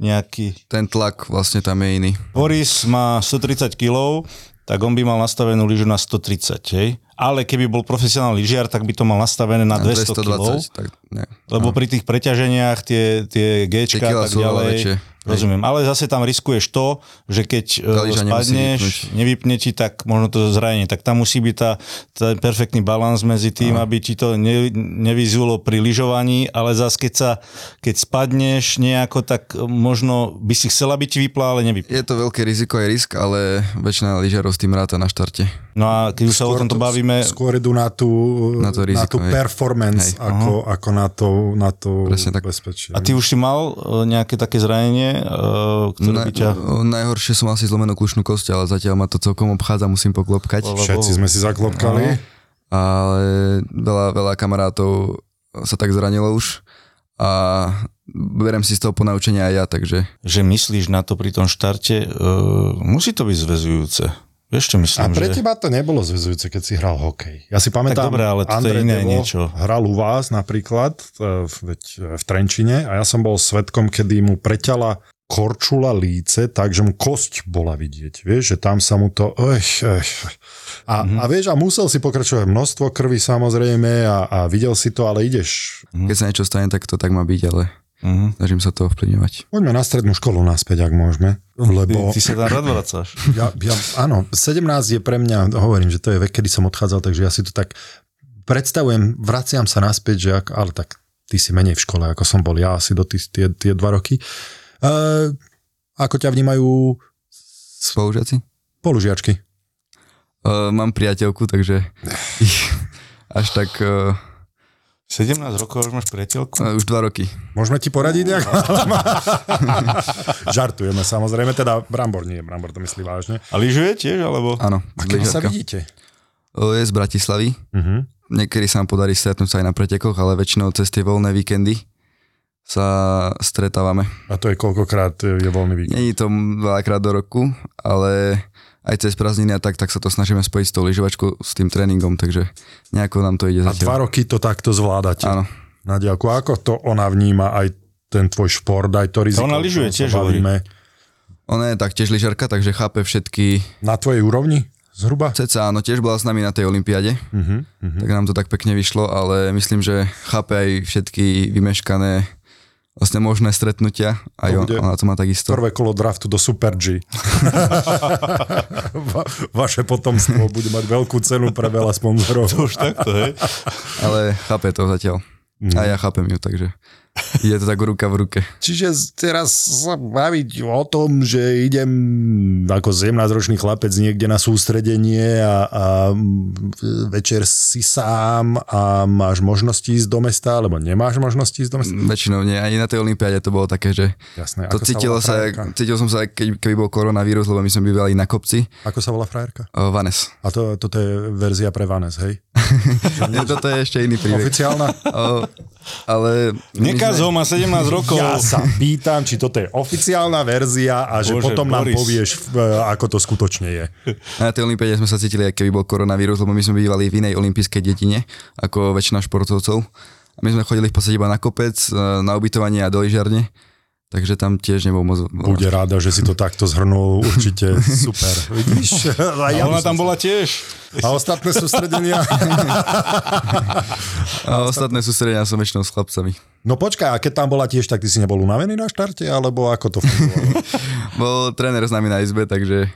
nejaký... Ten tlak vlastne tam je iný. Boris má 130 kg, tak on by mal nastavenú lyžu na 130, hej? Ale keby bol profesionálny lyžiar, tak by to mal nastavené na 200 kg. 220, tak ne. Lebo pri tých preťaženiach tie, tie a tak ďalej, väčšie. Rozumiem. Ale zase tam riskuješ to, že keď e, nemusí spadneš, nevypne ti, tak možno to zranenie. Tak tam musí byť tá, ten perfektný balans medzi tým, aby ti to ne, nevyzulo pri lyžovaní, ale zase keď sa, keď spadneš nejako, tak možno by si chcela, aby ti vypla, ale nevypla. Je to veľké riziko aj risk, ale väčšina lyžiarov s tým ráta na štarte. No a keď už sa o tomto bavíme, Skôr idú na tú, Na to na riziko, tú hej. performance, Hej. ako, ako na to, na to Presne tak. bezpečie. a ty už si mal e, nejaké také zranenie, e, ktoré by ťa... najhoršie som asi zlomenú kľúčnú kosť, ale zatiaľ ma to celkom obchádza, musím poklopkať. Všetci sme si zaklopkali. Ale veľa, veľa kamarátov sa tak zranilo už a berem si z toho ponaučenia aj ja, takže že myslíš na to pri tom štarte, uh, musí to byť zväzujúce. Vieš, čo A myslím? pre že... teba to nebolo zväzujúce, keď si hral hokej. Ja si pamätám, Tak dobré, ale je Andrej iné Devo niečo. hral u vás napríklad e, v, e, v Trenčine a ja som bol svetkom, kedy mu preťala korčula líce, tak, že mu kosť bola vidieť. Vieš, že tam sa mu to... Ech, ech. A, Mhm. a vieš, a musel si pokračovať množstvo krvi samozrejme a, a videl si to, ale ideš. keď sa niečo stane, tak to tak má byť, ale Uh-huh. snažím sa to ovplyvňovať. Poďme na strednú školu naspäť, ak môžeme. Ty, Lebo ty sa tam rád vracáš. ja, ja, áno, 17 je pre mňa, hovorím, že to je vek, kedy som odchádzal, takže ja si to tak predstavujem, vraciam sa naspäť, že ak, ale tak ty si menej v škole, ako som bol ja asi do tý, tie, tie dva roky. Uh, ako ťa vnímajú Spolužiaci? polužiačky? Uh, mám priateľku, takže (laughs) až tak uh, 17 rokov už máš priateľku? už dva roky. Môžeme ti poradiť nejak? (laughs) Žartujeme samozrejme, teda Brambor nie, Brambor to myslí vážne. A lyžuje tiež, alebo? Áno, A kedy sa vidíte? Je z Bratislavy. Uh-huh. Niekedy sa nám podarí stretnúť sa aj na pretekoch, ale väčšinou cez tie voľné víkendy sa stretávame. A to je koľkokrát je voľný víkend? Není to veľakrát do roku, ale aj cez prázdniny a tak, tak sa to snažíme spojiť s tou lyžovačkou, s tým tréningom, takže nejako nám to ide A dva zatiaľ. roky to takto zvládate? Áno. Na diálku. A ako to ona vníma aj ten tvoj šport, aj to riziko? ona lyžuje tiež, hovorí. bavíme. Ona je taktiež lyžarka, takže chápe všetky... Na tvojej úrovni? Zhruba? Ceca, áno, tiež bola s nami na tej olympiáde, Uh-huh, uh-huh. tak nám to tak pekne vyšlo, ale myslím, že chápe aj všetky vymeškané vlastne možné stretnutia, aj To on, bude ona to má takisto. Prvé kolo draftu do Super G. (laughs) Va- vaše potomstvo bude mať veľkú cenu pre veľa sponzorov. Už takto, hej? Ale chápe to zatiaľ. A ja chápem ju, takže je to tak ruka v ruke. Čiže teraz sa baviť o tom, že idem ako 17-ročný chlapec niekde na sústredenie a, a večer si sám a máš možnosti ísť do mesta, alebo nemáš možnosti ísť do mesta? Väčšinou nie, ani na tej olympiáde to bolo také, že Jasné. to cítilo sa, frajerka? cítil som sa, keď, keby bol koronavírus, lebo my sme bývali na kopci. Ako sa volá frajerka? O, Vanes. A to, toto je verzia pre Vanes, hej? (laughs) Nie, toto je ešte iný príbeh. Oficiálna? O, ale... my Nekaz sme- ho, má 17 (laughs) rokov. Ja sa pýtam, či toto je oficiálna verzia a že Bože, potom nám Boris. povieš, v- ako to skutočne je. Na tej olympiáde sme sa cítili, ako keby bol koronavírus, lebo my sme bývali v inej olympijskej dedine, ako väčšina športovcov. A my sme chodili v podstate iba na kopec, e, na ubytovanie a do lyžiarne. Takže tam tiež nebol moc... Bude rada, že si to takto zhrnul, určite (laughs) super. Vidíš? (laughs) A, ja ona tam bola tiež. a ostatné sústredenia? (laughs) A ostatné sústredenia som väčšinou s chlapcami. No počkaj, a keď tam bola tiež, tak ty si nebol unavený na štarte, alebo ako to fungovalo? Bol tréner s nami na izbe, takže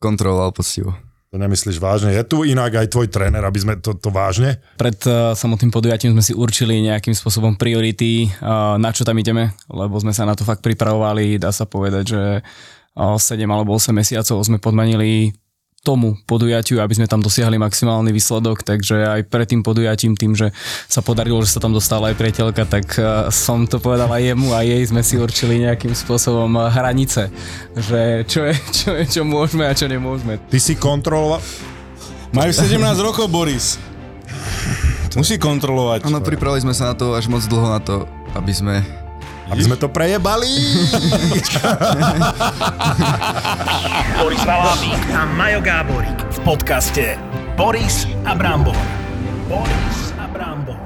kontroloval poctivo. To nemyslíš vážne? Je tu inak aj tvoj tréner, aby sme to, to vážne? Pred uh, samotným podujatím sme si určili nejakým spôsobom priority, uh, na čo tam ideme, lebo sme sa na to fakt pripravovali. Dá sa povedať, že uh, 7 alebo 8 mesiacov sme podmanili tomu podujatiu, aby sme tam dosiahli maximálny výsledok, takže aj pred tým podujatím, tým, že sa podarilo, že sa tam dostala aj priateľka, tak uh, som to povedal aj jemu a jej sme si určili nejakým spôsobom uh, hranice, že čo je, (laughs) čo je, čo môžeme a čo nemôžeme. Ty si kontroloval... Majú 17 rokov, Boris. Musí kontrolovať. Áno, pripravili sme sa na to až moc dlho na to, aby sme... Aby sme to prejebali. Boris Valábík a Majo Gáborík v podcaste Boris a Brambor. Boris a Brambor.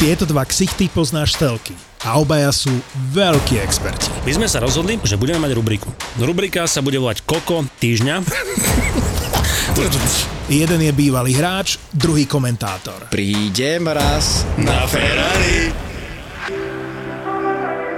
Tieto dva ksichty poznáš telky a obaja sú veľkí experti. My sme sa rozhodli, že budeme mať rubriku. Rubrika sa bude volať Koko týždňa. Jeden je bývalý hráč, druhý komentátor. Prídem raz na Ferrari.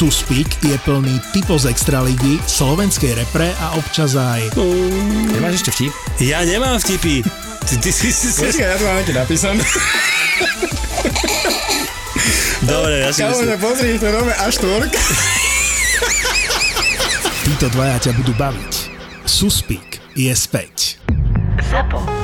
Suspík je plný typov z Extraligy, slovenskej repre a občas aj... Nemáš ešte vtip? Ja nemám vtipy. Ty, ty, ty, ty, ty. ja to mám nejaké napísané. Dobre, ja si myslím. pozri, to robí až tvorka. Títo dvaja ťa budú baviť. Suspík je späť. ZAPO.